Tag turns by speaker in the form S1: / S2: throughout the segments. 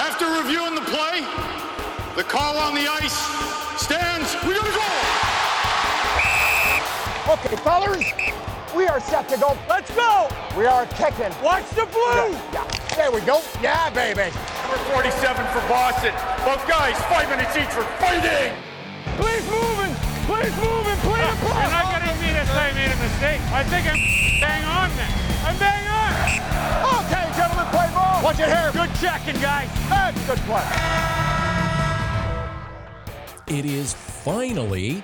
S1: After reviewing the play, the call on the ice stands. We gotta go!
S2: Okay, fellas, we are set to go.
S3: Let's go!
S2: We are kicking.
S3: Watch the blue!
S2: Yeah, there we go. Yeah, baby.
S1: Number 47 for Boston. Both guys, five minutes each for fighting!
S3: Please moving! Please moving! Play the ah, play!
S4: You're not getting me to say I made a mistake. I think I'm bang on then. I'm bang on.
S2: Okay, gentlemen, play ball. Watch it here.
S3: Good checking, guys.
S2: And good play.
S5: It is finally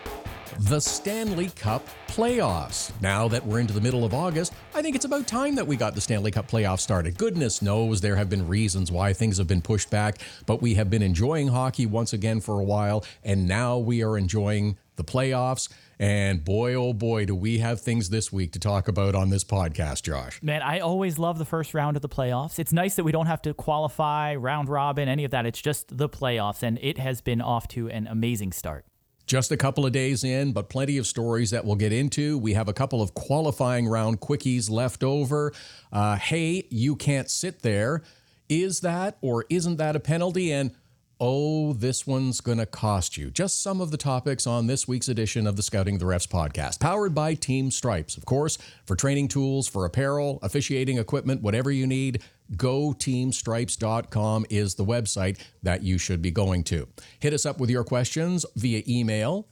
S5: the Stanley Cup playoffs. Now that we're into the middle of August, I think it's about time that we got the Stanley Cup playoffs started. Goodness knows there have been reasons why things have been pushed back, but we have been enjoying hockey once again for a while, and now we are enjoying the playoffs. And boy, oh boy, do we have things this week to talk about on this podcast, Josh.
S6: Man, I always love the first round of the playoffs. It's nice that we don't have to qualify, round robin, any of that. It's just the playoffs, and it has been off to an amazing start.
S5: Just a couple of days in, but plenty of stories that we'll get into. We have a couple of qualifying round quickies left over. Uh, hey, you can't sit there. Is that or isn't that a penalty? And oh, this one's going to cost you. Just some of the topics on this week's edition of the Scouting the Refs podcast, powered by Team Stripes. Of course, for training tools, for apparel, officiating equipment, whatever you need, goteamstripes.com is the website that you should be going to. Hit us up with your questions via email,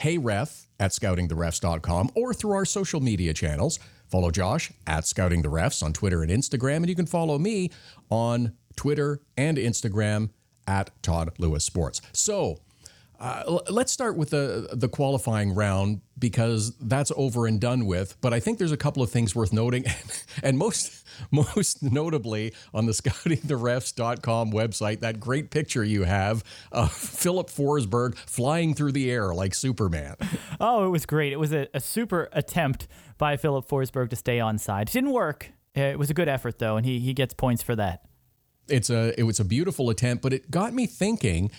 S5: heyref at scoutingtherefs.com, or through our social media channels. Follow Josh at Scouting the Refs on Twitter and Instagram, and you can follow me on Twitter and Instagram at Todd Lewis Sports. So, uh, let's start with the the qualifying round because that's over and done with. But I think there's a couple of things worth noting, and most most notably on the scoutingtherefs.com website, that great picture you have of Filip Forsberg flying through the air like Superman.
S6: Oh, it was great. It was a, a super attempt by Filip Forsberg to stay on side. It didn't work. It was a good effort, though, and he, he gets points for that.
S5: It's a it was a beautiful attempt, but it got me thinking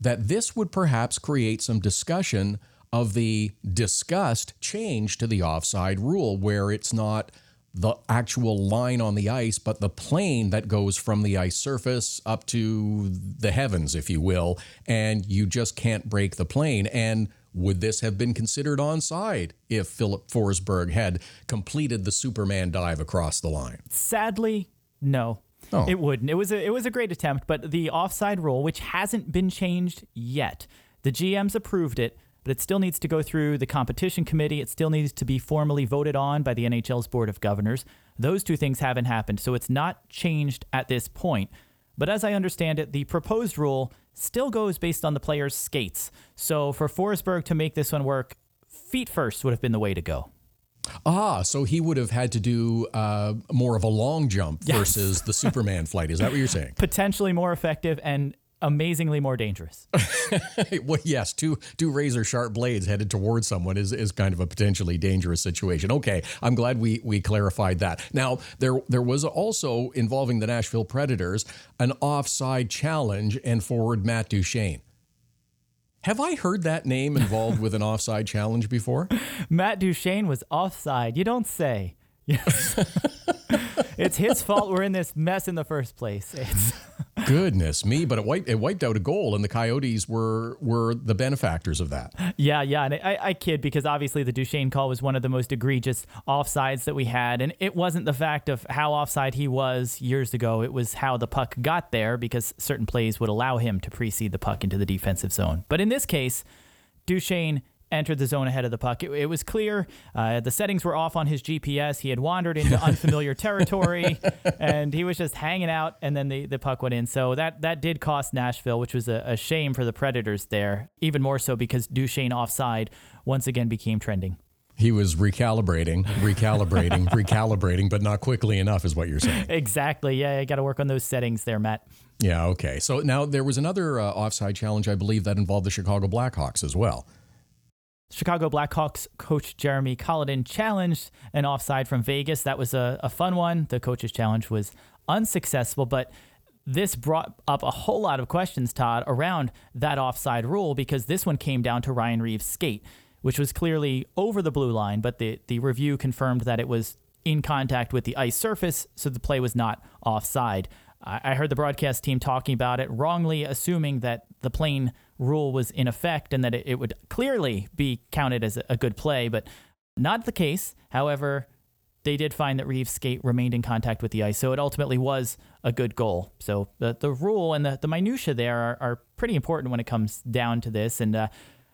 S5: that this would perhaps create some discussion of the discussed change to the offside rule, where it's not the actual line on the ice, but the plane that goes from the ice surface up to the heavens, if you will, and you just can't break the plane. And would this have been considered onside if Filip Forsberg had completed the Superman dive across the line?
S6: Sadly, no.
S5: Oh.
S6: It wouldn't. It was a it was a great attempt, but the offside rule, which hasn't been changed yet, the GMs approved it, but it still needs to go through the competition committee. It still needs to be formally voted on by the NHL's board of governors. Those two things haven't happened, so it's not changed at this point. But as I understand it, the proposed rule still goes based on the player's skates. So for Forsberg to make this one work, feet first would have been the way to go.
S5: Ah, so he would have had to do uh, more of a long jump versus the Superman flight. Is that what you're saying?
S6: Potentially more effective and amazingly more dangerous.
S5: well, yes, two two razor sharp blades headed towards someone is, is kind of a potentially dangerous situation. Okay, I'm glad we we clarified that. Now there there was also involving the Nashville Predators an offside challenge and forward Matt Duchene. Have I heard that name involved with an offside challenge before?
S6: Matt Duchene was offside. You don't say. Yes. it's his fault we're in this mess in the first place. It's,
S5: Goodness me! But it wiped it wiped out a goal, and the Coyotes were were the benefactors of that.
S6: yeah, yeah. And I, I kid because obviously the Duchene call was one of the most egregious offsides that we had. And it wasn't the fact of how offside he was years ago, it was how the puck got there because certain plays would allow him to precede the puck into the defensive zone. But in this case, Duchene entered the zone ahead of the puck. It, it was clear uh, the settings were off on his GPS. He had wandered into unfamiliar territory, and he was just hanging out. And then the, the puck went in. So that that did cost Nashville, which was a, a shame for the Predators there. Even more so because Duchene offside once again became trending.
S5: He was recalibrating, recalibrating, recalibrating, but not quickly enough, is what you're saying.
S6: Exactly. Yeah, I got to work on those settings there, Matt.
S5: Yeah, okay. So now there was another uh, offside challenge, I believe, that involved the Chicago Blackhawks as well.
S6: Chicago Blackhawks coach Jeremy Colliton challenged an offside from Vegas. That was a, a fun one. The coach's challenge was unsuccessful, but this brought up a whole lot of questions, Todd, around that offside rule because this one came down to Ryan Reaves' skate, which was clearly over the blue line, but the, the review confirmed that it was in contact with the ice surface, so the play was not offside. I I heard the broadcast team talking about it, wrongly assuming that the plane rule was in effect and that it, it would clearly be counted as a, good play, but not the case. However, they did find that Reaves' skate remained in contact with the ice, so it ultimately was a good goal. So the the rule and the, the minutia there are, are pretty important when it comes down to this. And uh,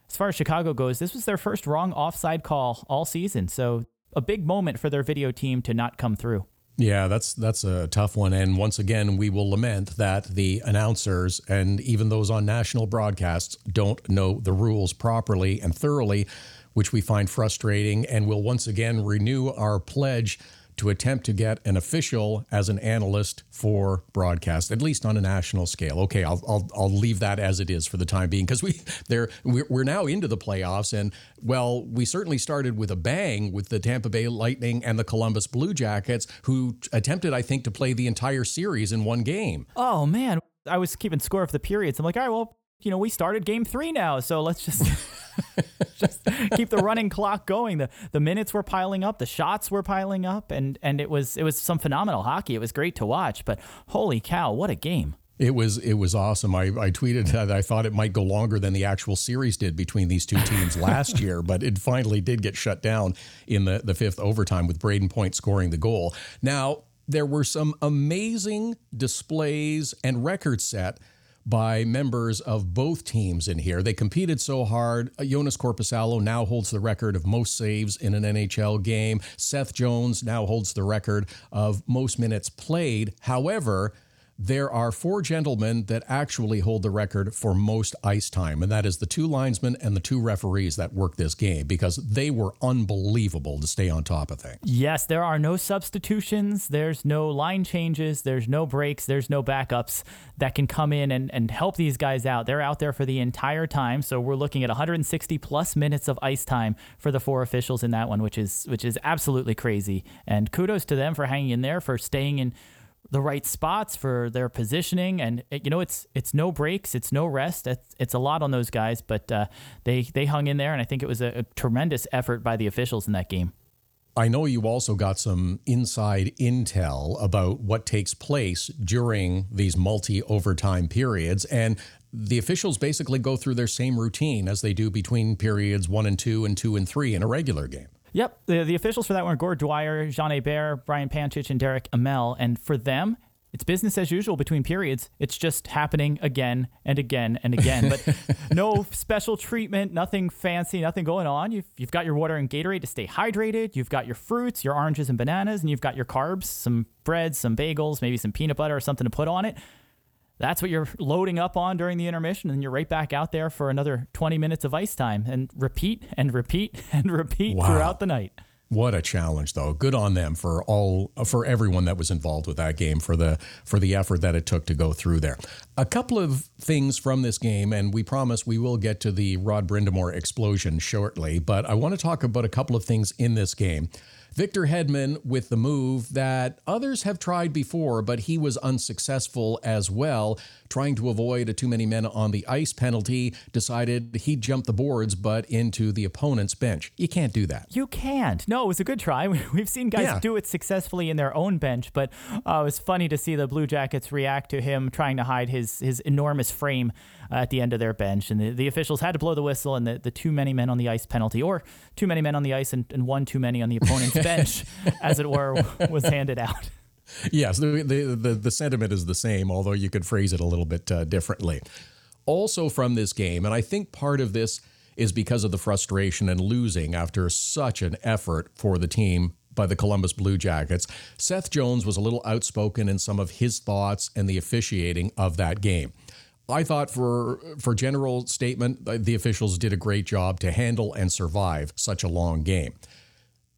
S6: as far as Chicago goes, this was their first wrong offside call all season, so a big moment for their video team to not come through.
S5: Yeah, that's that's a tough one. And once again, we will lament that the announcers and even those on national broadcasts don't know the rules properly and thoroughly, which we find frustrating. And will once again renew our pledge to attempt to get an official as an analyst for broadcast, at least on a national scale. Okay, I'll I'll, I'll leave that as it is for the time being because we there we're, we're now into the playoffs and well, we certainly started with a bang with the Tampa Bay Lightning and the Columbus Blue Jackets, who attempted, I think, to play the entire series in one game.
S6: Oh man, I was keeping score of the periods. I'm like, all right, well, you know, we started game three now, so let's just just keep the running clock going. The the minutes were piling up, the shots were piling up, and and it was it was some phenomenal hockey. It was great to watch, but holy cow, what a game!
S5: It was it was awesome. I, I tweeted that I thought it might go longer than the actual series did between these two teams last year, but it finally did get shut down in the, the fifth overtime with Brayden Point scoring the goal. Now, there were some amazing displays and records set by members of both teams in here. They competed so hard. Uh, Joonas Korpisalo now holds the record of most saves in an NHL game. Seth Jones now holds the record of most minutes played. However, there are four gentlemen that actually hold the record for most ice time, and that is the two linesmen and the two referees that work this game because they were unbelievable to stay on top of things.
S6: Yes, there are no substitutions, there's no line changes, there's no breaks, there's no backups that can come in and, and help these guys out. They're out there for the entire time, so we're looking at 160 plus minutes of ice time for the four officials in that one, which is which is absolutely crazy. And kudos to them for hanging in there, for staying in the right spots for their positioning and you know it's it's no breaks it's no rest it's, it's a lot on those guys but uh, they they hung in there and I think it was a, a tremendous effort by the officials in that game
S5: I know you also got some inside intel about what takes place during these multi overtime periods. And the officials basically go through their same routine as they do between periods one and two and two and three in a regular game.
S6: Yep. The, the officials for that were Gord Dwyer, Jean Hebert, Brian Pancich, and Derek Amell. And for them, it's business as usual between periods. It's just happening again and again and again. But no special treatment, nothing fancy, nothing going on. You've, you've got your water and Gatorade to stay hydrated. You've got your fruits, your oranges and bananas, and you've got your carbs, some bread, some bagels, maybe some peanut butter or something to put on it. That's what you're loading up on during the intermission, and you're right back out there for another 20 minutes of ice time and repeat and repeat and repeat
S5: Wow.
S6: throughout the night.
S5: What a challenge, though. Good on them for all for everyone that was involved with that game for the for the effort that it took to go through there. A couple of things from this game, and we promise we will get to the Rod Brind'Amour explosion shortly. But I want to talk about a couple of things in this game. Victor Hedman with the move that others have tried before, but he was unsuccessful as well, trying to avoid a too many men on the ice penalty, decided he'd jump the boards but into the opponent's bench. You can't do that.
S6: You can't. No, it was a good try. We've seen guys
S5: Yeah.
S6: do it successfully in their own bench, but uh, it was funny to see the Blue Jackets react to him trying to hide his his enormous frame at the end of their bench. And the, the officials had to blow the whistle, and the, the too many men on the ice penalty, or too many men on the ice and, and one too many on the opponent's bench, as it were, was handed out.
S5: Yes, the, the, the, the sentiment is the same, although you could phrase it a little bit uh, differently. Also, from this game, and I think part of this is because of the frustration and losing after such an effort for the team by the Columbus Blue Jackets, Seth Jones was a little outspoken in some of his thoughts and the officiating of that game. I thought for for general statement, the officials did a great job to handle and survive such a long game.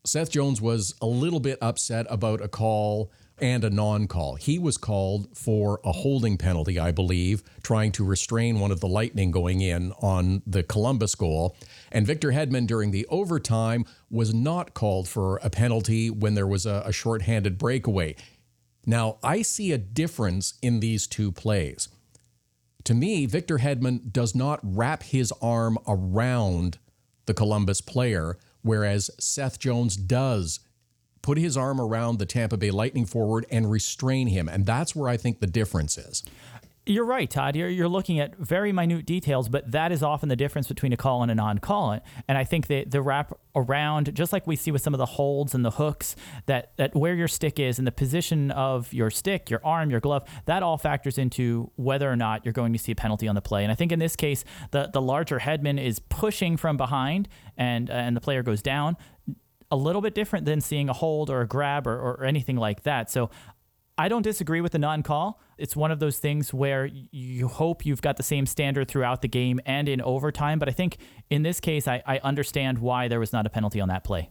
S5: Seth Jones was a little bit upset about a call and a non call. He was called for a holding penalty, I believe, trying to restrain one of the Lightning going in on the Columbus goal. And Victor Hedman during the overtime was not called for a penalty when there was a, a shorthanded breakaway. Now, I see a difference in these two plays. To me, Victor Hedman does not wrap his arm around the Columbus player, whereas Seth Jones does put his arm around the Tampa Bay Lightning forward and restrain him. And that's where I think the difference is.
S6: You're right, Todd. You're, you're looking at very minute details, but that is often the difference between a call and a non call. And I think that the wrap around, just like we see with some of the holds and the hooks, that, that where your stick is and the position of your stick, your arm, your glove, that all factors into whether or not you're going to see a penalty on the play. And I think in this case, the, the larger Hedman is pushing from behind and, uh, and the player goes down a little bit different than seeing a hold or a grab or, or anything like that. So I don't disagree with the non call. It's one of those things where you hope you've got the same standard throughout the game and in overtime. But I think in this case, I, I understand why there was not a penalty on that play.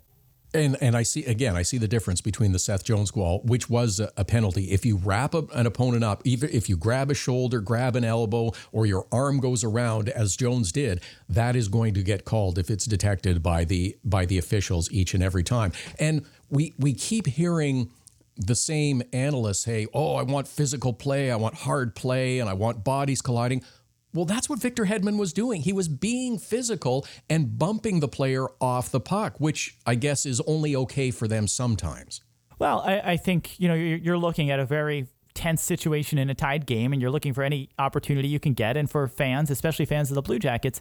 S5: And and I see again, I see the difference between the Seth Jones goal, which was a, penalty. If you wrap a, an opponent up, even if you grab a shoulder, grab an elbow, or your arm goes around, as Jones did, that is going to get called if it's detected by the by the officials each and every time. And we we keep hearing the same analysts say, "Oh, I want physical play, I want hard play, and I want bodies colliding." Well, that's what Victor Hedman was doing. He was being physical and bumping the player off the puck, which I guess is only okay for them sometimes.
S6: Well, I, I think you know you're, you're looking at a very tense situation in a tied game, and you're looking for any opportunity you can get. And for fans, especially fans of the Blue Jackets,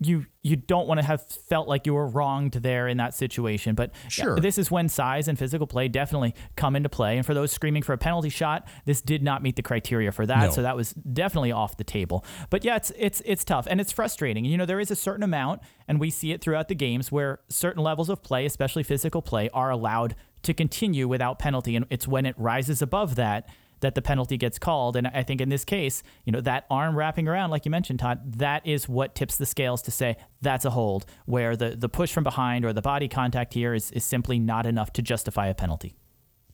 S6: you you don't want to have felt like you were wronged there in that situation. But
S5: Sure.
S6: this is when size and physical play definitely come into play. And for those screaming for a penalty shot, this did not meet the criteria for that.
S5: No.
S6: So that was definitely off the table. But yeah, it's it's it's tough and it's frustrating. You know, there is a certain amount, and we see it throughout the games where certain levels of play, especially physical play, are allowed to continue without penalty. And it's when it rises above that that the penalty gets called. And I think in this case, you know, that arm wrapping around, like you mentioned, Todd, that is what tips the scales to say that's a hold, where the, the push from behind or the body contact here is, is simply not enough to justify a penalty.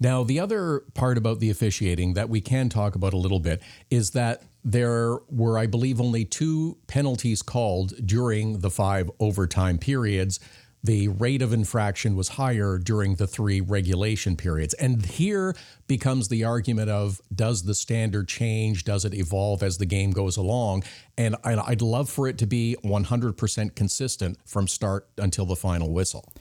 S5: Now, the other part about the officiating that we can talk about a little bit is that there were, I believe, only two penalties called during the five overtime periods. The rate of infraction was higher during the three regulation periods. And here becomes the argument of does the standard change? Does it evolve as the game goes along? And I'd love for it to be 100% consistent from start until the final whistle.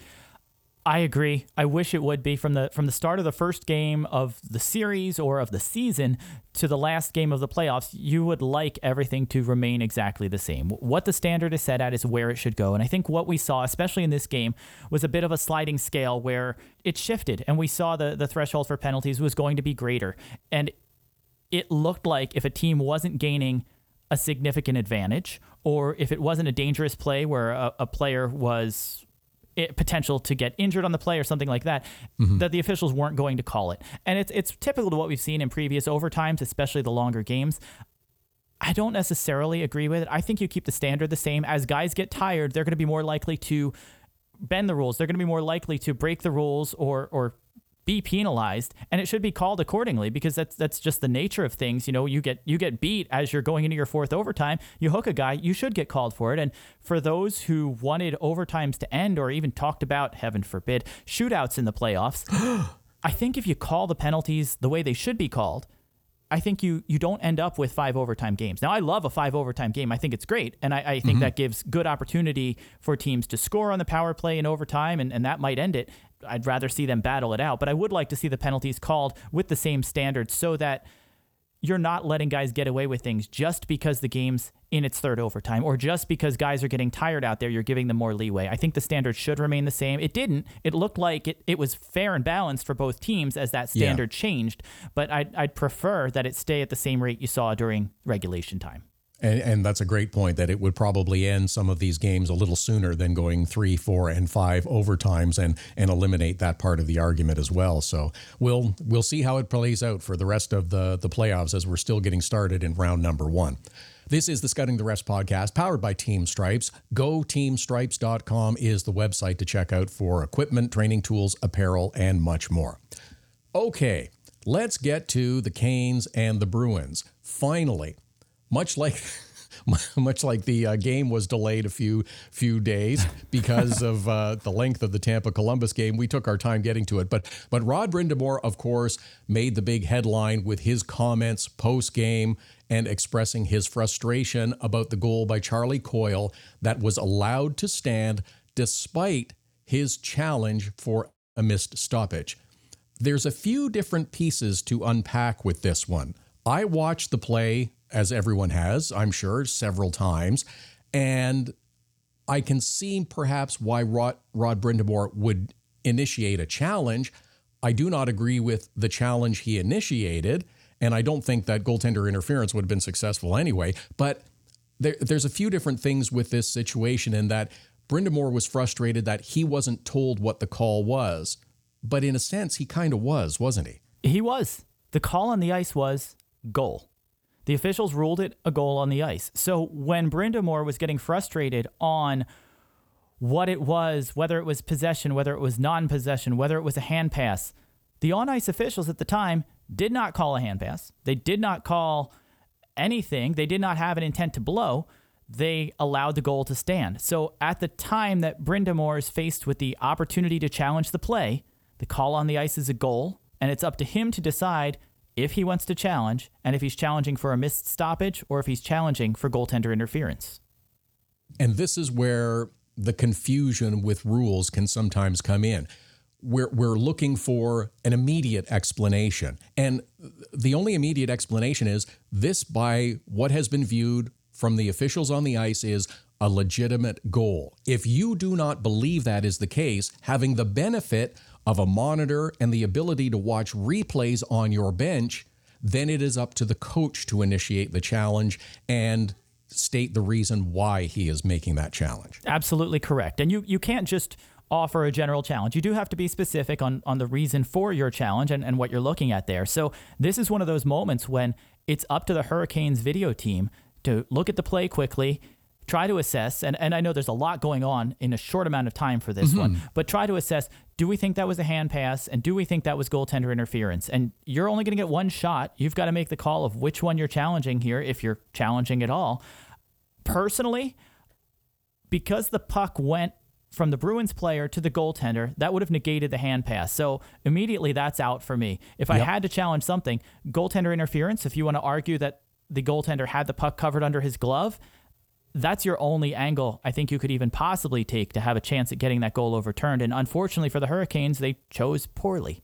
S6: I agree. I wish it would be from the from the start of the first game of the series or of the season to the last game of the playoffs. You would like everything to remain exactly the same. What the standard is set at is where it should go. And I think what we saw, especially in this game, was a bit of a sliding scale where it shifted, and we saw the the threshold for penalties was going to be greater, and it looked like if a team wasn't gaining a significant advantage, or if it wasn't a dangerous play where a, a player was it, potential to get injured on the play or something like that, mm-hmm. that the officials weren't going to call it. And it's it's typical to what we've seen in previous overtimes, especially the longer games. I don't necessarily agree with it. I think you keep the standard the same. As guys get tired, they're going to be more likely to bend the rules. They're going to be more likely to break the rules or or be penalized, and it should be called accordingly because that's that's just the nature of things. You know, you get you get beat as you're going into your fourth overtime. You hook a guy, you should get called for it. And for those who wanted overtimes to end or even talked about, heaven forbid, shootouts in the playoffs, I think if you call the penalties the way they should be called, I think you you don't end up with five overtime games. Now I love a five overtime game. I think it's great. And I, I think mm-hmm. that gives good opportunity for teams to score on the power play in overtime and, and that might end it. I'd rather see them battle it out. But I would like to see the penalties called with the same standards so that you're not letting guys get away with things just because the game's in its third overtime or just because guys are getting tired out there, you're giving them more leeway. I think the standard should remain the same. It didn't. It looked like it, it was fair and balanced for both teams as that
S5: Yeah.
S6: standard changed, but I'd, I'd prefer that it stay at the same rate you saw during regulation time.
S5: And, and that's a great point that it would probably end some of these games a little sooner than going three, four, and five overtimes and and eliminate that part of the argument as well. So we'll we'll see how it plays out for the rest of the the playoffs as we're still getting started in round number one. This is the Scouting the Refs podcast powered by Team Stripes. GoTeamStripes.com is the website to check out for equipment, training tools, apparel, and much more. Okay, let's get to the Canes and the Bruins. Finally, much like much like the uh, game was delayed a few few days because of uh, the length of the Tampa Columbus game, we took our time getting to it. But but Rod Brind'Amour, of course, made the big headline with his comments post game and expressing his frustration about the goal by Charlie Coyle that was allowed to stand despite his challenge for a missed stoppage. there's a few different pieces to unpack with this one. I watched the play, as everyone has, I'm sure, several times, and I can see perhaps why Rod, Rod Brind'Amour would initiate a challenge. I do not agree with the challenge he initiated, and I don't think that goaltender interference would have been successful anyway. But there, there's a few different things with this situation in that Brind'Amour was frustrated that he wasn't told what the call was. But in a sense, he kind of was, wasn't he?
S6: He was. The call on the ice was goal. The officials ruled it a goal on the ice. So when Brind'Amour was getting frustrated on what it was, whether it was possession, whether it was non possession, whether it was a hand pass, the on ice officials at the time did not call a hand pass. They did not call anything. They did not have an intent to blow. They allowed the goal to stand. So at the time that Brind'Amour is faced with the opportunity to challenge the play, the call on the ice is a goal, and it's up to him to decide if he wants to challenge and if he's challenging for a missed stoppage or if he's challenging for goaltender interference.
S5: And this is where the confusion with rules can sometimes come in. We're, we're looking for an immediate explanation. And the only immediate explanation is this, by what has been viewed from the officials on the ice, is a legitimate goal. If you do not believe that is the case, having the benefit of a monitor and the ability to watch replays on your bench, then it is up to the coach to initiate the challenge and state the reason why he is making that challenge.
S6: Absolutely correct. And you, you can't just offer a general challenge. You do have to be specific on, on the reason for your challenge and, and what you're looking at there. So this is one of those moments when it's up to the Hurricanes video team to look at the play quickly, try to assess, and, and I know there's a lot going on in a short amount of time for this mm-hmm. one, but try to assess do we think that was a hand pass and do we think that was goaltender interference? And you're only going to get one shot. You've got to make the call of which one you're challenging here, if you're challenging at all. Personally, because the puck went from the Bruins player to the goaltender, that would have negated the hand pass. So immediately that's out for me. If I yep. had to challenge something, goaltender interference, if you want to argue that the goaltender had the puck covered under his glove, that's your only angle I think you could even possibly take to have a chance at getting that goal overturned. And unfortunately for the Hurricanes, they chose poorly.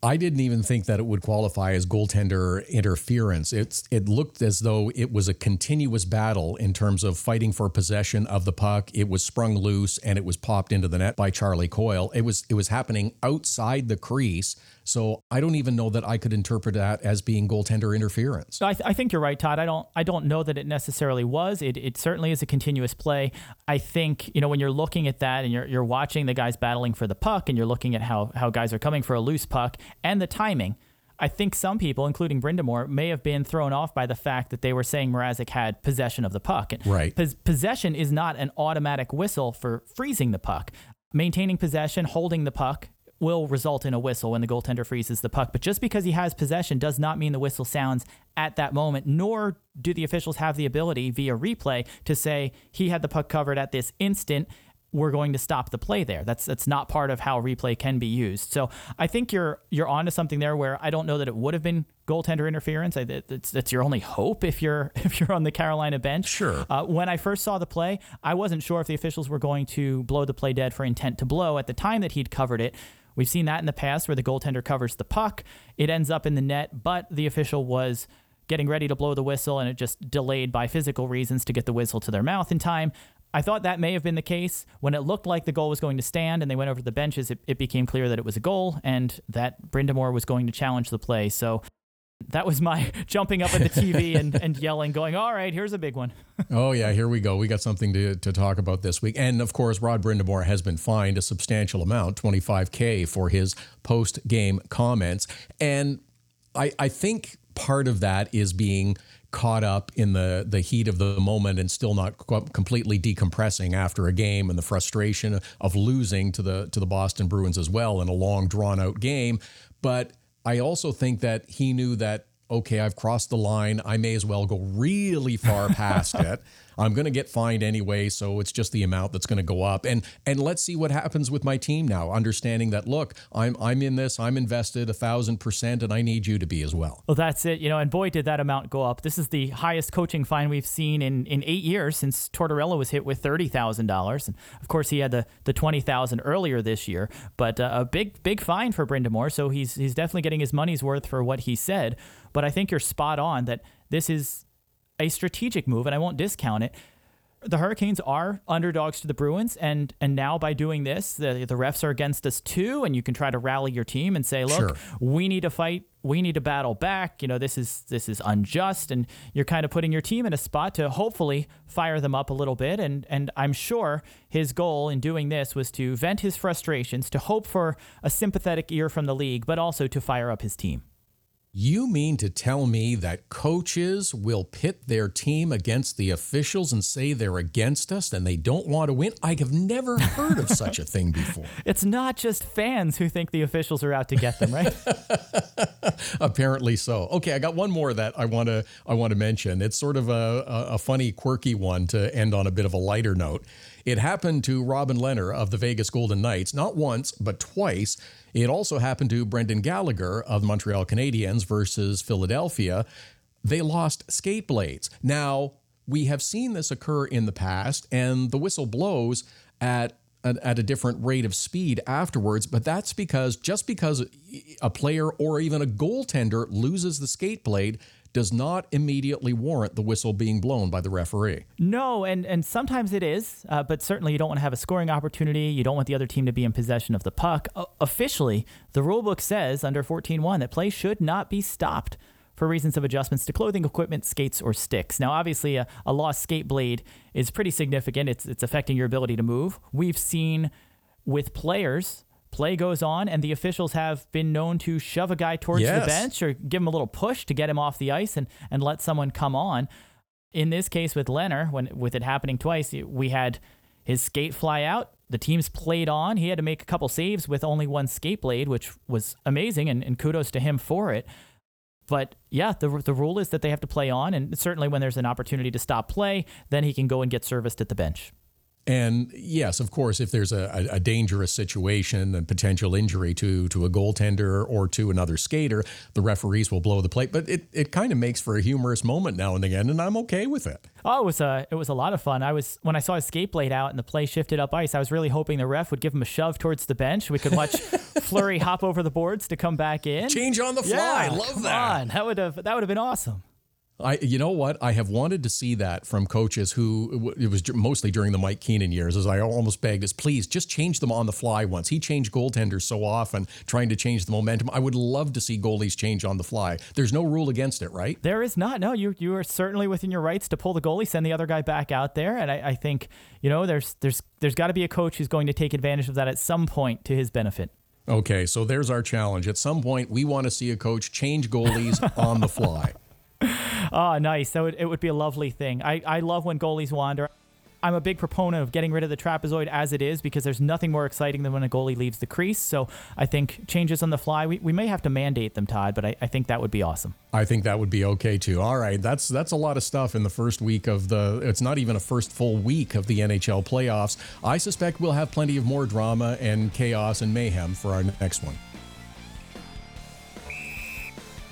S5: I didn't even think that it would qualify as goaltender interference. It's it looked as though it was a continuous battle in terms of fighting for possession of the puck. It was sprung loose and it was popped into the net by Charlie Coyle. It was it was happening outside the crease. So I don't even know that I could interpret that as being goaltender interference.
S6: I, th- I think you're right, Todd. I don't I don't know that it necessarily was. It, it certainly is a continuous play. I think you know when you're looking at that and you're you're watching the guys battling for the puck and you're looking at how how guys are coming for a loose puck and the timing. I think some people, including Brind'Amour, may have been thrown off by the fact that they were saying Mrazek had possession of the puck. And
S5: right.
S6: Pos- possession is not an automatic whistle for freezing the puck. Maintaining possession, holding the puck will result in a whistle when the goaltender freezes the puck. But just because he has possession does not mean the whistle sounds at that moment, nor do the officials have the ability via replay to say he had the puck covered at this instant we're going to stop the play there. That's that's not part of how replay can be used. So I think you're you're onto something there where I don't know that it would have been goaltender interference. It's that's your only hope if you're if you're on the Carolina bench.
S5: Sure.
S6: Uh, when I first saw the play, I wasn't sure if the officials were going to blow the play dead for intent to blow at the time that he'd covered it. We've seen that in the past where the goaltender covers the puck, it ends up in the net, but the official was getting ready to blow the whistle and it just delayed by physical reasons to get the whistle to their mouth in time. I thought that may have been the case. When it looked like the goal was going to stand and they went over to the benches, it, it became clear that it was a goal and that Brind'Amour was going to challenge the play. So that was my jumping up at the TV and, and yelling, going, All right, here's a big one.
S5: oh, yeah, here we go. We got something to, to talk about this week. And of course, Rod Brind'Amour has been fined a substantial amount, 25K, for his post game comments. And I, I think part of that is being caught up in the the heat of the moment and still not completely decompressing after a game and the frustration of losing to the to the Boston Bruins as well in a long drawn out game but I also think that he knew that okay, I've crossed the line. I may as well go really far past it. I'm going to get fined anyway, so it's just the amount that's going to go up. And and let's see what happens with my team now. Understanding that, look, I'm I'm in this. I'm invested a thousand percent, and I need you to be as well.
S6: Well, that's it. You know, and boy, did that amount go up. This is the highest coaching fine we've seen in, in eight years since Tortorella was hit with thirty thousand dollars, and of course he had the the twenty thousand earlier this year. But uh, a big big fine for Brind'Amour, so he's he's definitely getting his money's worth for what he said. But I think you're spot on that this is a strategic move, and I won't discount it. The Hurricanes are underdogs to the Bruins, and and now by doing this, the the refs are against us too, and you can try to rally your team and say, look,
S5: Sure.
S6: we need to fight, we need to battle back. You know, this is this is unjust, and you're kind of putting your team in a spot to hopefully fire them up a little bit. And and I'm sure his goal in doing this was to vent his frustrations, to hope for a sympathetic ear from the league, but also to fire up his team.
S5: You mean to tell me that coaches will pit their team against the officials and say they're against us and they don't want to win? I have never heard of such a thing before.
S6: It's not just fans who think the officials are out to get them, right?
S5: Apparently so. Okay, I got one more that I want to I want to mention. It's sort of a, a, a funny, quirky one to end on a bit of a lighter note. It happened to Robin Lehner of the Vegas Golden Knights not once but twice. It also happened to Brendan Gallagher of Montreal Canadiens versus Philadelphia. They lost skate blades. Now we have seen this occur in the past, and the whistle blows at at, at a different rate of speed afterwards, but that's because just because a player or even a goaltender loses the skate blade does not immediately warrant the whistle being blown by the referee.
S6: No, and and sometimes it is, uh, but certainly you don't want to have a scoring opportunity. You don't want the other team to be in possession of the puck. O- officially, the rulebook says under 14.1 that play should not be stopped for reasons of adjustments to clothing, equipment, skates, or sticks. Now, obviously, a, a lost skate blade is pretty significant. It's it's affecting your ability to move. We've seen with players. Play goes on, and the officials have been known to shove a guy towards
S5: Yes.
S6: the bench or give him a little push to get him off the ice and, and let someone come on. In this case with Lehner, when with it happening twice, we had his skate fly out. The teams played on. He had to make a couple saves with only one skate blade, which was amazing, and, and kudos to him for it. But yeah, the, the rule is that they have to play on, and certainly when there's an opportunity to stop play, then he can go and get serviced at the bench.
S5: And yes, of course, if there's a, a, dangerous situation and potential injury to to a goaltender or to another skater, the referees will blow the plate. But it, it kind of makes for a humorous moment now and again, and I'm okay with it.
S6: Oh, it was a it was a lot of fun. I was when I saw his skate blade out and the play shifted up ice. I was really hoping the ref would give him a shove towards the bench. We could watch Fleury hop over the boards to come back in.
S5: Change on the fly.
S6: Yeah,
S5: Love
S6: come
S5: that.
S6: on. That would have that would have been awesome.
S5: I, you know what? I have wanted to see that from coaches who it was mostly during the Mike Keenan years, as I almost begged us, please just change them on the fly once. He changed goaltenders so often, trying to change the momentum. I would love to see goalies change on the fly. There's no rule against it, right?
S6: There is not. No, you you are certainly within your rights to pull the goalie, send the other guy back out there, and I, I think you know there's there's there's got to be a coach who's going to take advantage of that at some point to his benefit.
S5: Okay, so there's our challenge. At some point, we want to see a coach change goalies on the fly.
S6: Oh, nice. That would it would be a lovely thing. I, I love when goalies wander. I'm a big proponent of getting rid of the trapezoid as it is because there's nothing more exciting than when a goalie leaves the crease. So I think changes on the fly, we, we may have to mandate them, Todd, but I, I think that would be awesome.
S5: I think that would be okay too. All right, that's that's a lot of stuff in the first week of the. It's not even a first full week of the NHL playoffs. I suspect we'll have plenty of more drama and chaos and mayhem for our next one.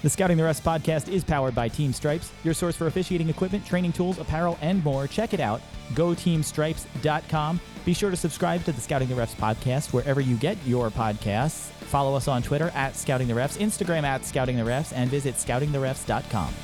S6: The Scouting the Refs podcast is powered by Team Stripes, your source for officiating equipment, training tools, apparel, and more. Check it out. GoTeamStripes.com. Be sure to subscribe to the Scouting the Refs podcast wherever you get your podcasts. Follow us on Twitter at Scouting the Refs, Instagram at Scouting the Refs, and visit scoutingtherefs.com.